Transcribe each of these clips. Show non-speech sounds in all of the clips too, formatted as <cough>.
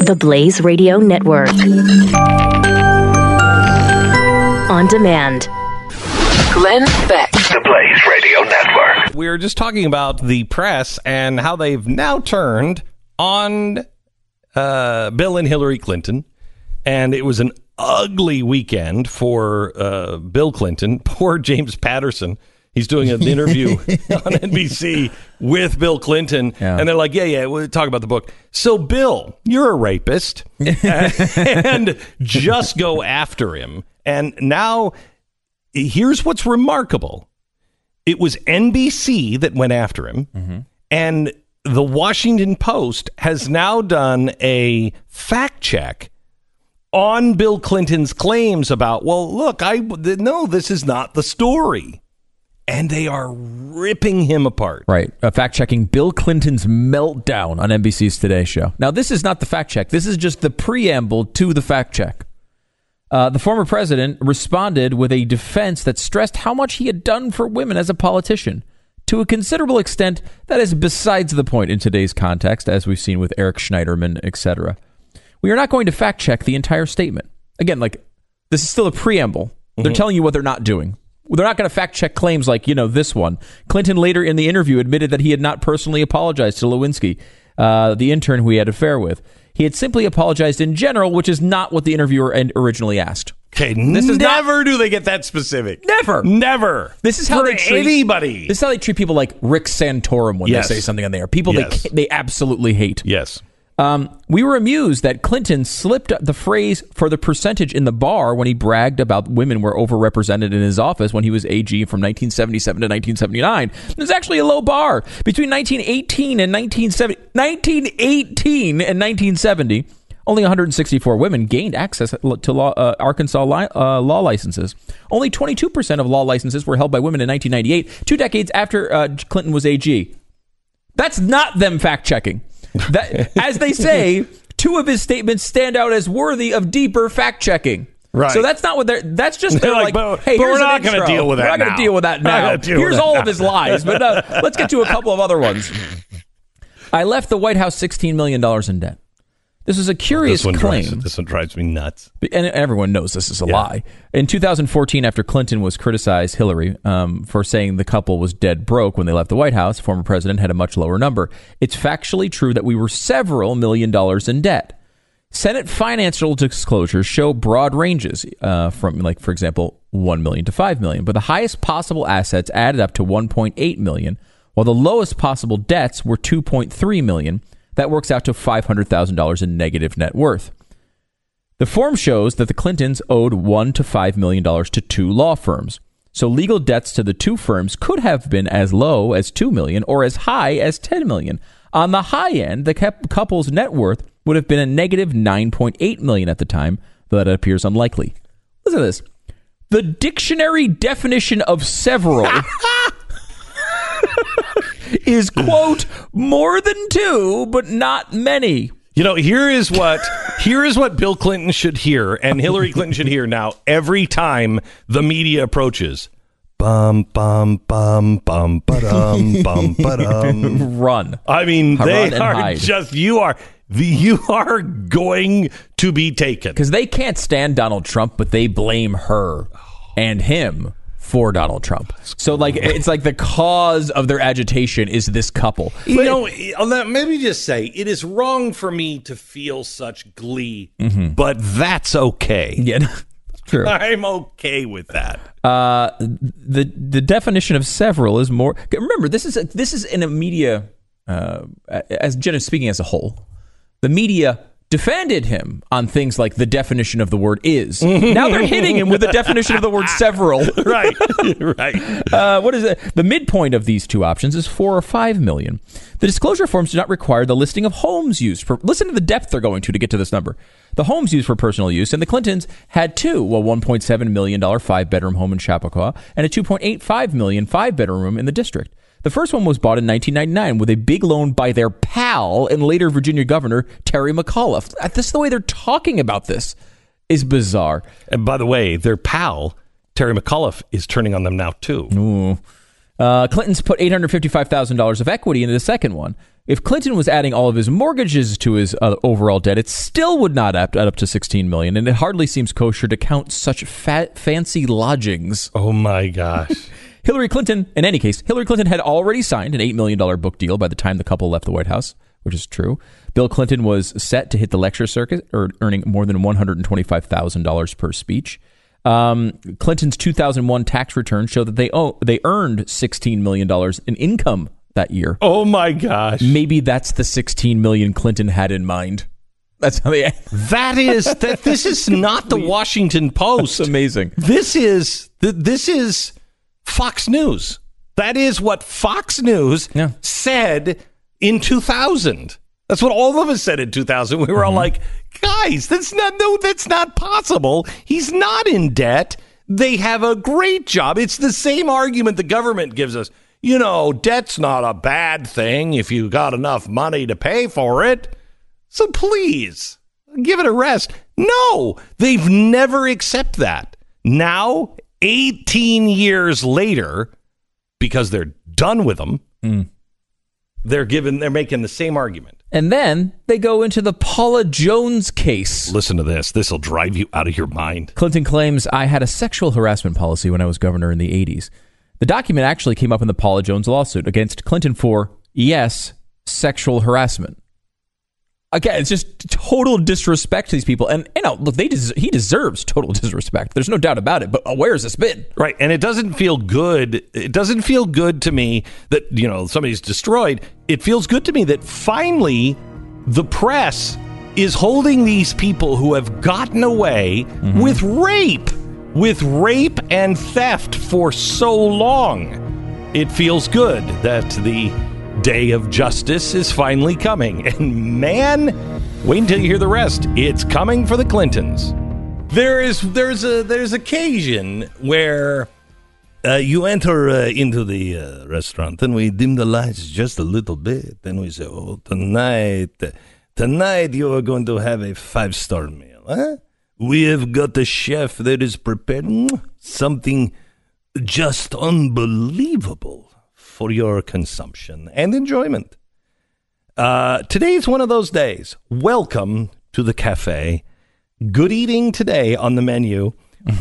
The Blaze Radio Network. On demand. Glenn Beck. The Blaze Radio Network. We were just talking about the press and how they've now turned on uh, Bill and Hillary Clinton. And it was an ugly weekend for uh, Bill Clinton. <laughs> Poor James Patterson. He's doing an interview <laughs> on NBC with Bill Clinton. Yeah. And they're like, yeah, yeah, we'll talk about the book. So, Bill, you're a rapist. <laughs> and just go after him. And now, here's what's remarkable it was NBC that went after him, mm-hmm. and the Washington Post has now done a fact check on Bill Clinton's claims about, well, look, I no, this is not the story, and they are ripping him apart. Right. Uh, fact checking Bill Clinton's meltdown on NBC's Today Show. Now, this is not the fact check. This is just the preamble to the fact check. Uh, the former president responded with a defense that stressed how much he had done for women as a politician. To a considerable extent, that is besides the point in today's context, as we've seen with Eric Schneiderman, etc. We are not going to fact check the entire statement. Again, like, this is still a preamble. They're telling you what they're not doing. They're not going to fact check claims like, you know, this one. Clinton later in the interview admitted that he had not personally apologized to Lewinsky, uh, the intern who he had an affair with. He had simply apologized in general, which is not what the interviewer originally asked. Okay, This is not- never do they get that specific. Never. never. This is how they treat anybody. This is how they treat people like Rick Santorum when Yes. they say something on there. People Yes. they they absolutely hate. yes. Um, we were amused that Clinton slipped the phrase for the percentage in the bar when he bragged about women were overrepresented in his office when he was AG from 1977 to 1979. There's actually a low bar between 1918 and 1970. 1918 and 1970. Only 164 women gained access to law, uh, Arkansas li- uh, law licenses. Only 22% of law licenses were held by women in 1998, two decades after uh, Clinton was AG. That's not them fact checking. That, as they say, two of his statements stand out as worthy of deeper fact checking. Right. So that's not what they're. That's just They're like, but- hey, but here's we're not gonna deal with that. We're not going to deal with that now. Here's all that of his lies, but uh, <laughs> let's get to a couple of other ones. I left the White House sixteen million dollars in debt. This is a curious This claim. drives, this one drives me nuts. and everyone knows this is a lie. In 2014, after Clinton was criticized Hillary um, for saying the couple was dead broke when they left the White House, former president had a much lower number. It's factually true that we were several million dollars in debt. Senate financial disclosures show broad ranges uh, from, like, for example, 1 million to 5 million, but the highest possible assets added up to 1.8 million, while the lowest possible debts were 2.3 million. That works out to $500,000 in negative net worth. The form shows that the Clintons owed one to five million dollars to two law firms. So legal debts to the two firms could have been as low as two million or as high as ten million. On the high end, the couple's net worth would have been a negative nine point eight million at the time, though that appears unlikely. Listen to this. The dictionary definition of several <laughs> <laughs> is quote more than two, but not many. You know, here is what here is what Bill Clinton should hear and Hillary Clinton should hear now every time the media approaches. Bum bum bum bum ba-dum, bum ba-dum. <laughs> Run. I mean, Run they and are hide. just you are the you are going to be taken. because they can't stand Donald Trump, but they blame her and him for Donald Trump. So like it's like the cause of their agitation is this couple. You know, let- maybe just say it is wrong for me to feel such glee, but that's okay. Yeah, <laughs> true. I'm okay with that. Uh, the the definition of several is more. Remember, this is this is in a media uh, as Jenna speaking as a whole. The media defended him on things like the definition of the word is. now they're hitting him with the definition of the word several. <laughs> Right, <laughs> right. Uh, what is it? The midpoint of these two options is four or five million. The disclosure forms do not require the listing of homes used for. Listen to the depth they're going to to get to this number. The homes used for personal use, and the Clintons had two: a 1.7 million dollar five bedroom home in Chappaqua and a 2.85 million five bedroom room in the district. The first one was bought in 1999 with a big loan by their pal and later Virginia Governor Terry McAuliffe. Uh, This is the way they're talking about this is bizarre. And by the way, their pal Terry McAuliffe is turning on them now too. Uh, Clinton's put $855,000 of equity into the second one. If Clinton was adding all of his mortgages to his uh, overall debt, it still would not add up to 16 million, and it hardly seems kosher to count such fat, fancy lodgings. Oh my gosh. <laughs> Hillary Clinton, in any case, Hillary Clinton had already signed an $8 million book deal by the time the couple left the White House, which is true. Bill Clinton was set to hit the lecture circuit, or earning more than $125,000 per speech. Um, Clinton's 2001 tax return showed that they owe, they earned $16 million in income that year. Oh my gosh. Maybe that's the 16 million Clinton had in mind. That's how they. <laughs> That is that. This is not the <laughs> Washington Post. That's amazing. This is th- this is Fox News. That is what Fox News Yeah. said in 2000. That's what all of us said in 2000. We were all mm-hmm. like, "Guys, that's not no, that's not possible. He's not in debt. They have a great job. It's the same argument the government gives us. You know, debt's not a bad thing if you got enough money to pay for it. So please, give it a rest. No, they've never accept that. Now, 18 years later, because they're done with them, hmm. they're given they're making the same argument. And then they go into the Paula Jones case. Listen to this. This will drive you out of your mind. Clinton claims I had a sexual harassment policy when I was governor in the 80s. The document actually came up in the Paula Jones lawsuit against Clinton for, yes, sexual harassment. Again, it's just total disrespect to these people. And, you know, look, they des- he deserves total <laughs> disrespect. There's no doubt about it. But where has this been? Right. And it doesn't feel good. It doesn't feel good to me that, you know, somebody's destroyed. It feels good to me that finally the press is holding these people who have gotten away mm-hmm. with rape, with rape and theft for so long. It feels good that the day of justice is finally coming. <laughs> And man, wait until you hear the rest. It's coming for the Clintons. There is there's a there's occasion where uh, you enter uh, into the uh, restaurant and we dim the lights just a little bit. and we say, "Oh, tonight, tonight you are going to have a five star meal. Huh? We have got a chef that is prepared something just unbelievable for your consumption and enjoyment." Uh, today's one of those days. Welcome to the cafe. Good eating today on the menu.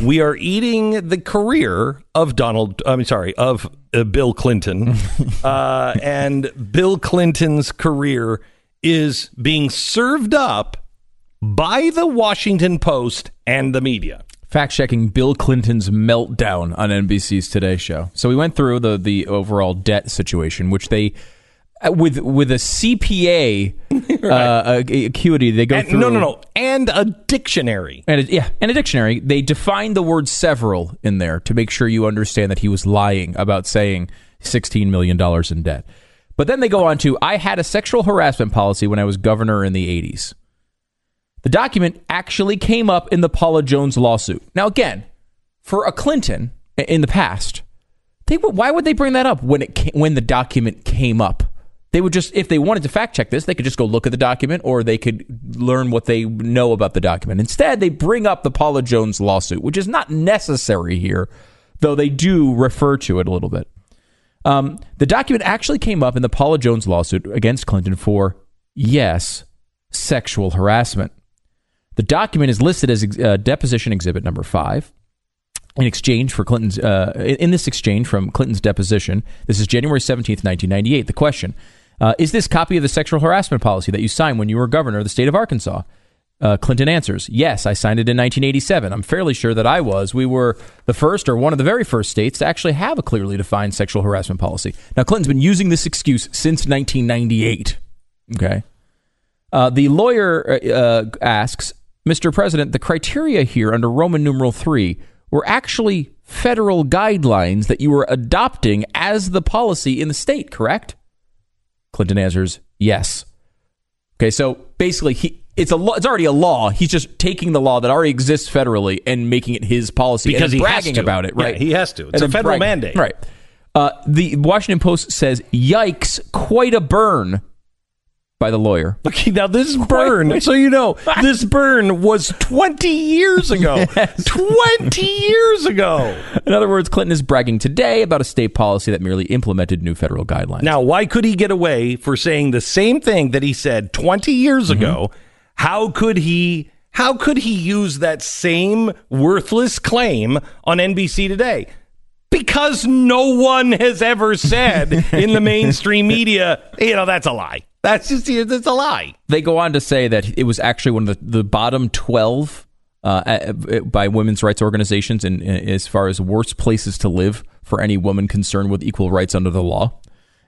We are eating the career of Donald. I'm sorry, of uh, Bill Clinton, <laughs> uh, and Bill Clinton's career is being served up by the Washington Post and the media. Fact checking Bill Clinton's meltdown on NBC's Today Show. So we went through the the overall debt situation, which they uh, with with a CPA <laughs> uh, acuity they go And, through. no, no, no, and a dictionary. And a, yeah, and a dictionary. They define the word several in there to make sure you understand that he was lying about saying sixteen million dollars in debt. But then they go on to I had a sexual harassment policy when I was governor in the eighties. The document actually came up in the Paula Jones lawsuit. Now, again, for a Clinton in the past, they would, why would they bring that up when it ca- when the document came up? They would just if they wanted to fact check this, they could just go look at the document or they could learn what they know about the document. Instead, they bring up the Paula Jones lawsuit, which is not necessary here, though they do refer to it a little bit. Um, the document actually came up in the Paula Jones lawsuit against Clinton for yes, sexual harassment. The document is listed as uh, deposition exhibit number five. In exchange for Clinton's, uh, in this exchange from Clinton's deposition, this is January 17th, 1998. The question uh, Is this copy of the sexual harassment policy that you signed when you were governor of the state of Arkansas? Uh, Clinton answers, Yes, I signed it in 1987. I'm fairly sure that I was. We were the first or one of the very first states to actually have a clearly defined sexual harassment policy. Now, Clinton's been using this excuse since 1998. Okay. Uh, the lawyer uh, uh, asks, Mr. President, the criteria here under Roman numeral 3 were actually federal guidelines that you were adopting as the policy in the state, correct? Clinton answers, yes. Okay, so basically, he it's a law, it's already a law. He's just taking the law that already exists federally and making it his policy Because and he has bragging about it, Yeah, right? he has to. It's And a federal bragging. mandate. right? Uh, the Washington Post says, "Yikes! Quite a burn." By the lawyer. <laughs> Okay, now this burn, so you know, this burn was 20 years ago. <laughs> 20 years ago. In other words, Clinton is bragging today about a state policy that merely implemented new federal guidelines. Now, why could he get away for saying the same thing that he said 20 years mm-hmm. ago? How could he how could he use that same worthless claim on NBC today? Because no one has ever said in the <laughs> mainstream media, you know, that's a lie. That's just that's a lie. They go on to say that it was actually one of the, the bottom 12 uh, by women's rights organizations in, as far as worst places to live for any woman concerned with equal rights under the law.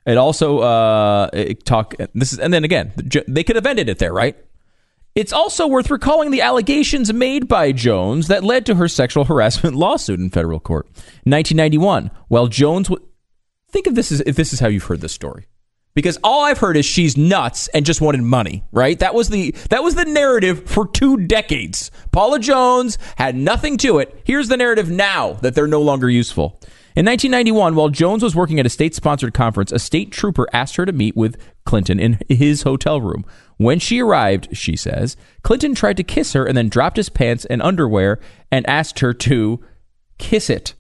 It also uh, it talk this is and then again they could have ended it there, right? It's also worth recalling the allegations made by Jones that led to her sexual harassment <laughs> lawsuit in federal court. 1991, while Jones w- think of this as if this is how you've heard this story. Because all I've heard is she's nuts and just wanted money, right? That was the that was the narrative for two decades. Paula Jones had nothing to it. Here's the narrative now that they're no longer useful. In 1991, while Jones was working at a state sponsored conference, a state trooper asked her to meet with Clinton in his hotel room. When she arrived, she says, Clinton tried to kiss her and then dropped his pants and underwear and asked her to kiss it.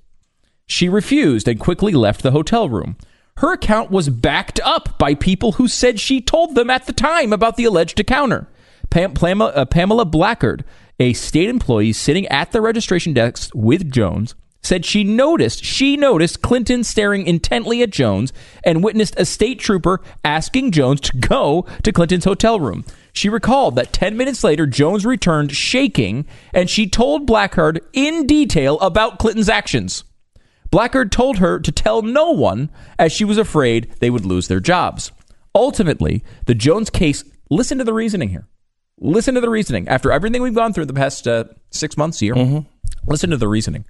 She refused and quickly left the hotel room. Her account was backed up by people who said she told them at the time about the alleged encounter. Pam- Pamela, uh, Pamela Blackard, a state employee sitting at the registration desk with Jones, said she noticed she noticed Clinton staring intently at Jones and witnessed a state trooper asking Jones to go to Clinton's hotel room. She recalled that 10 minutes later Jones returned shaking and she told Blackard in detail about Clinton's actions. Blackard told her to tell no one as she was afraid they would lose their jobs. Ultimately, the Jones case, listen to the reasoning here. Listen to the reasoning. After everything we've gone through the past uh, six months here, listen to the reasoning.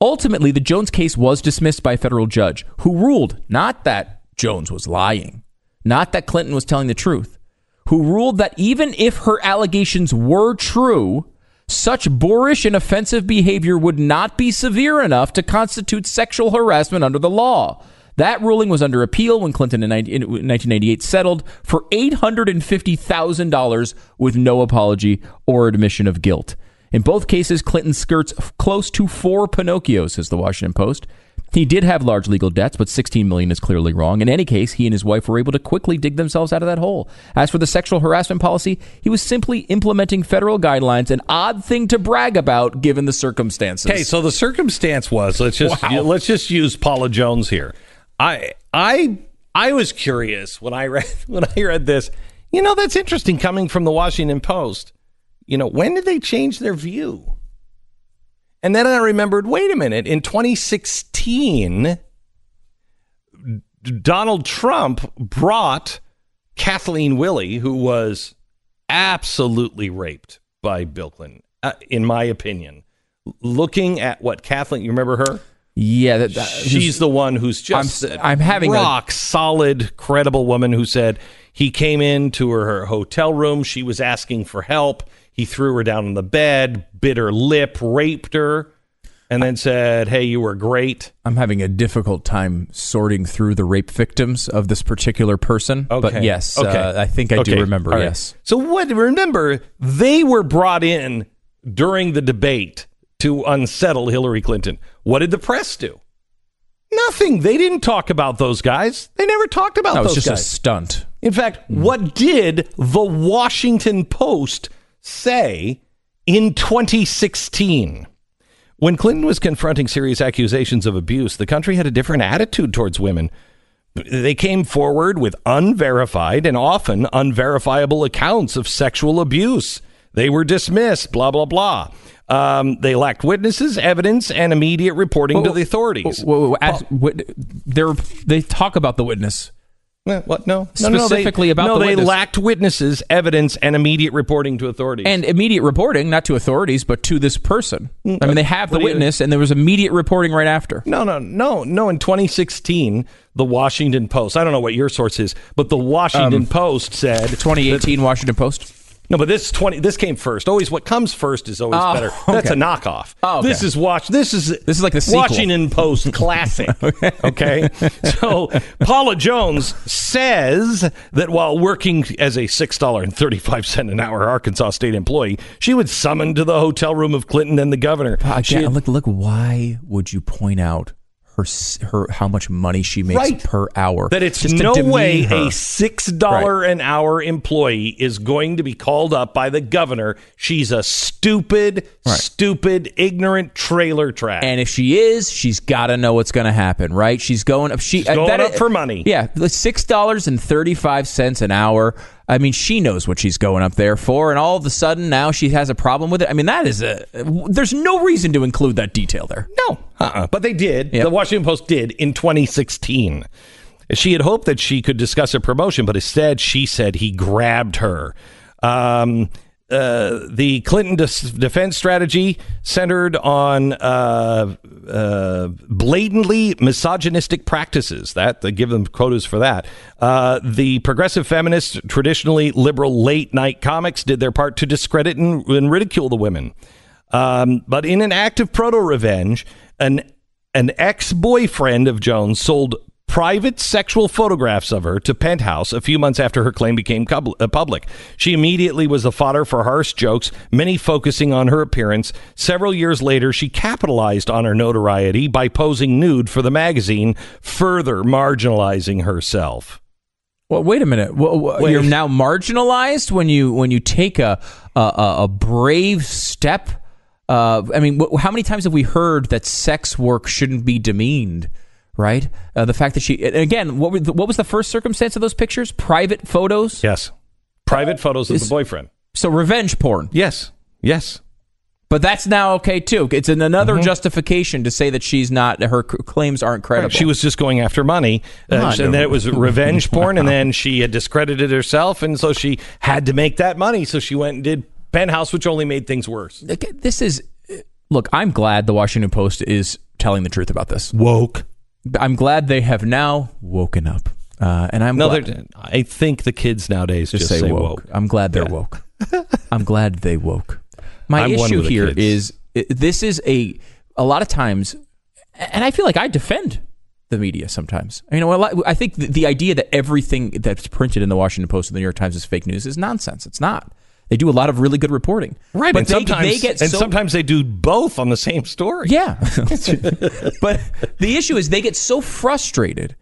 Ultimately, the Jones case was dismissed by a federal judge who ruled not that Jones was lying, not that Clinton was telling the truth, who ruled that even if her allegations were true, such boorish and offensive behavior would not be severe enough to constitute sexual harassment under the law. That ruling was under appeal when Clinton in 19- 1998 settled for $850,000 with no apology or admission of guilt. In both cases, Clinton skirts close to four Pinocchios, says the Washington Post. He did have large legal debts, but 16 million is clearly wrong. In any case, he and his wife were able to quickly dig themselves out of that hole. As for the sexual harassment policy, he was simply implementing federal guidelines, an odd thing to brag about given the circumstances. Okay, so the circumstance was let's just Wow. let's just use Paula Jones here. I I I was curious when I read <laughs> when I read this. You know, that's interesting coming from the Washington Post. You know, when did they change their view? And then I remembered, wait a minute, in 2016 Donald Trump brought Kathleen Willey, who was absolutely raped by Bill Clinton, uh, in my opinion. Looking at what Kathleen, you remember her? yeah, that, that- She's the one who's just I'm- a I'm having a- rock solid, credible woman who said he came into her, her hotel room. She was asking for help. He threw her down on the bed, bit her lip, raped her, and then said, "Hey, you were great." I'm having a difficult time sorting through the rape victims of this particular person. But Okay. yes, Okay. uh, I think I Okay. do remember. All right. Yes. So what? Remember, they were brought in during the debate to unsettle Hillary Clinton. What did the press do? Nothing. They didn't talk about those guys. They never talked about those. That was those just a guys. stunt. In fact, what did the Washington Post say in 2016? When Clinton was confronting serious accusations of abuse, the country had a different attitude towards women. They came forward with unverified and often unverifiable accounts of sexual abuse. They were dismissed, blah, blah, blah. Um, they lacked witnesses, evidence, and immediate reporting to the authorities. Whoa, whoa, whoa, as- they talk about the witness. Eh, What? No, no, no, Specifically they, about no, the they witness. lacked witnesses, evidence, and immediate reporting to authorities. And immediate reporting, not to authorities, but to this person. I mean, they have the What witness, and there was immediate reporting right after. no, no, no, no. In 2016, the Washington Post. I don't know what your source is, but the Washington Post said 2018 Washington Post. No, but this twenty. This came first. Always, what comes first is always Oh, better. <laughs> That's okay. a knockoff. Oh, okay. This is watch. This is This is like the sequel. Washington Post classic. <laughs> okay. so Paula Jones says that while working as a six dollar and thirty five cent an hour Arkansas state employee, she was summoned to the hotel room of Clinton and the governor. Again, had- look, look. Why would you point out her her how much money she makes Right. per hour? that it's Just no way her. a six dollar an hour employee is going to be called up by the governor. She's a stupid, stupid, ignorant trailer trash. And if she is, she's got to know what's going to happen, right? She's going up. She uh, going that- up for money. Yeah, the six dollars and thirty five cents an hour. I mean, she knows what she's going up there for, and all of a sudden now she has a problem with it. I mean, that is a. There's no reason to include that detail there. No, uh-uh. but they did. Yep. The Washington Post did in 2016. She had hoped that she could discuss a promotion, but instead she said he grabbed her. Um, uh, the Clinton dis- defense strategy centered on uh, uh, blatantly misogynistic practices. That they give them quotas for that. Uh, the progressive feminists, traditionally liberal late night comics, did their part to discredit and, and ridicule the women. Um, but in an act of proto revenge, an an ex boyfriend of Jones sold private sexual photographs of her to Penthouse a few months after her claim became uh, public. She immediately was the fodder for harsh jokes, many focusing on her appearance. Several years later, she capitalized on her notoriety by posing nude for the magazine, further marginalizing herself. Well, wait a minute. Well. You're now marginalized when you when you take a a, a brave step. Uh, I mean, how many times have we heard that sex work shouldn't be demeaned? Right. Uh, the fact that she again, what were the, what was the first circumstance of those pictures? Private photos. Yes. Private photos of Is- the boyfriend. So revenge porn. Yes. Yes. But that's now okay too. It's an, another justification to say that she's not her c- claims aren't credible. She was just going after money, uh, and then it was <laughs> revenge porn, and then she had discredited herself, and so she had to make that money. So she went and did Penthouse, which only made things worse. This is look. I'm glad the Washington Post is telling the truth about this. Woke. I'm glad they have now woken up, uh, and I'm No, glad, I think the kids nowadays just, just say, woke. woke. I'm glad they're woke. <laughs> I'm glad they woke. My I'm issue here is this is a a lot of times, and I feel like I defend the media sometimes. You know, a lot, I think the, the idea that everything that's printed in the Washington Post and the New York Times is fake news is nonsense. It's not. They do a lot of really good reporting, Right, But and they, sometimes they get and so sometimes they do both on the same story. yeah. <laughs> but the issue is they get so frustrated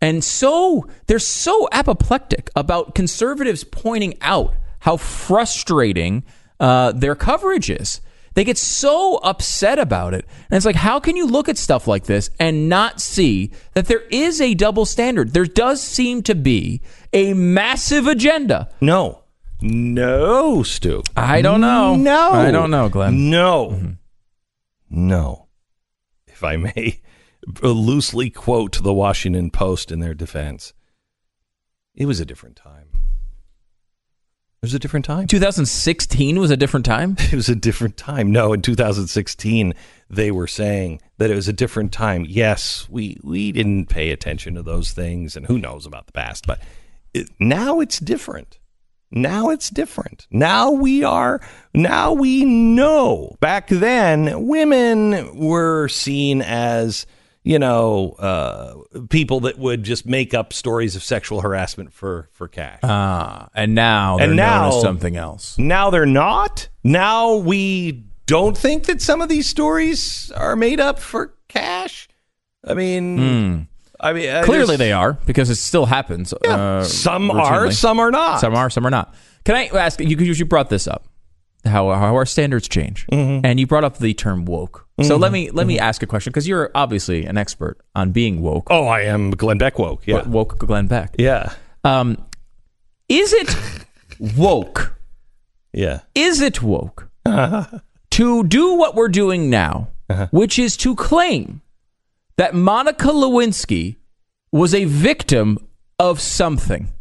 and so they're so apoplectic about conservatives pointing out how frustrating uh, their coverage is. They get so upset about it. And it's like, how can you look at stuff like this and not see that there is a double standard? There does seem to be a massive agenda. No, no, Stu. I don't know. No, I don't know, Glenn. No, mm-hmm. no. If I may <laughs> loosely quote the Washington Post in their defense, it was a different time. It was a different time. 2016 was a different time. <laughs> It was a different time. No, in 2016, they were saying that it was a different time. Yes, we we didn't pay attention to those things, and who knows about the past, but it, now it's different. Now it's different. Now we are. Now we know. Back then, women were seen as you know uh, people that would just make up stories of sexual harassment for for cash. Ah, and now they're And known now- as something else. Now they're not. Now we don't think that some of these stories are made up for cash. I mean, I mean, uh, Clearly, they are because it still happens. Uh, some are, some are not. some are, some are not. Can I ask you? Because you brought this up. How, how our standards change, Mm-hmm. and you brought up the term woke. So let me let me ask a question because you're obviously an expert on being woke. Oh, I am Glenn Beck woke. Yeah, Woke Glenn Beck. yeah, Um, is it woke? yeah. Is it woke <laughs> to do what we're doing now, which is to claim that Monica Lewinsky was a victim of something?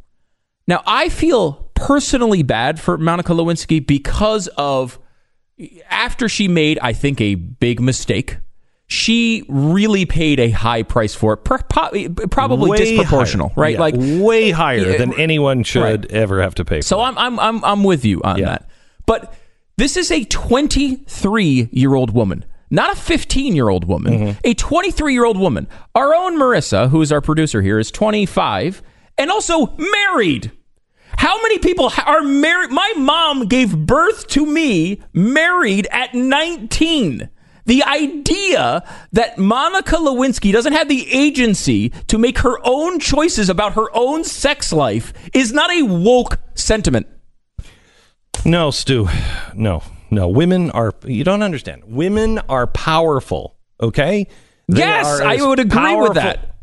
Now, I feel personally bad for Monica Lewinsky because of after she made, I think, a big mistake. she really paid a high price for it, probably Way disproportional, higher. right? Yeah, Like way higher Yeah, than anyone should right. ever have to pay for. So I'm I'm I'm I'm with you on Yeah. that. But this is a 23 year old woman, not a 15 year old woman, Mm-hmm. a 23 year old woman. Our own Marissa, who is our producer here, is 25 and also married. How many people are married? My mom gave birth to me married at 19. The idea that Monica Lewinsky doesn't have the agency to make her own choices about her own sex life is not a woke sentiment. No, Stu. No, no. Women are, you don't understand. Women are powerful, okay? They yes, I would agree powerful- with that.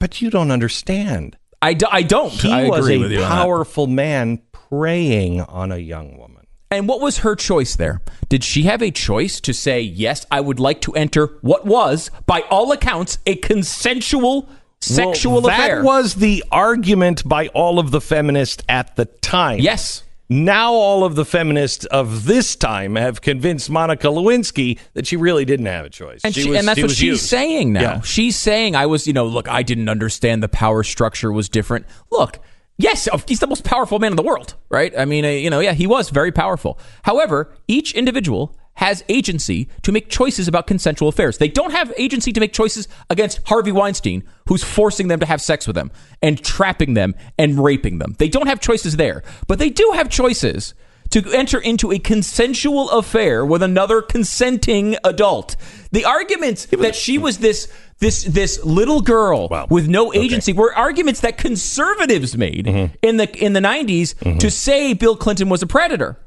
But you don't understand. I, do, I don't. He I was a with you on powerful man preying on a young woman. And what was her choice there? Did she have a choice to say, yes, I would like to enter what was, by all accounts, a consensual sexual well, that affair? was the argument by all of the feminists at the time. yes. Now all of the feminists of this time have convinced Monica Lewinsky that she really didn't have a choice. And, she, was- and that's she what she's used. saying now. Yeah. She's saying, I was, you know, look, I didn't understand the power structure was different. Look, yes, he's the most powerful man in the world, right? I mean, uh, you know, yeah, he was very powerful. However, each individual has agency to make choices about consensual affairs. They don't have agency to make choices against Harvey Weinstein, who's forcing them to have sex with them and trapping them and raping them. They don't have choices there, but they do have choices to enter into a consensual affair with another consenting adult. The arguments that she was this this this little girl Wow. with no agency were arguments that conservatives made mm-hmm. in the in the 90s mm-hmm. to say Bill Clinton was a predator.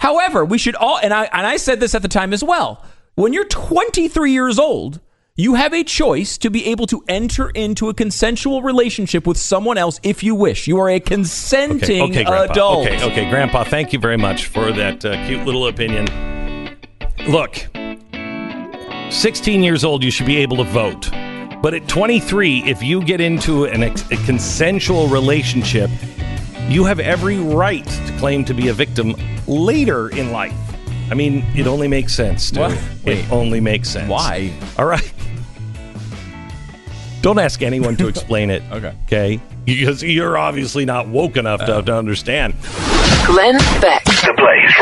However, we should all and I and I said this at the time as well. When you're 23 years old, you have a choice to be able to enter into a consensual relationship with someone else if you wish. You are a consenting Okay, okay, Grandpa. adult. Okay, okay, Grandpa. Thank you very much for that uh, cute little opinion. Look, 16 years old, you should be able to vote. But at 23, if you get into an ex- a consensual relationship, you have every right to claim to be a victim later in life. I mean, it only makes sense. Dude. What? It only makes sense. Why? All right. Don't ask anyone to <laughs> explain it. Okay. Okay. Because you're obviously not woke enough to, uh. to understand. Glenn Beck. The Blaze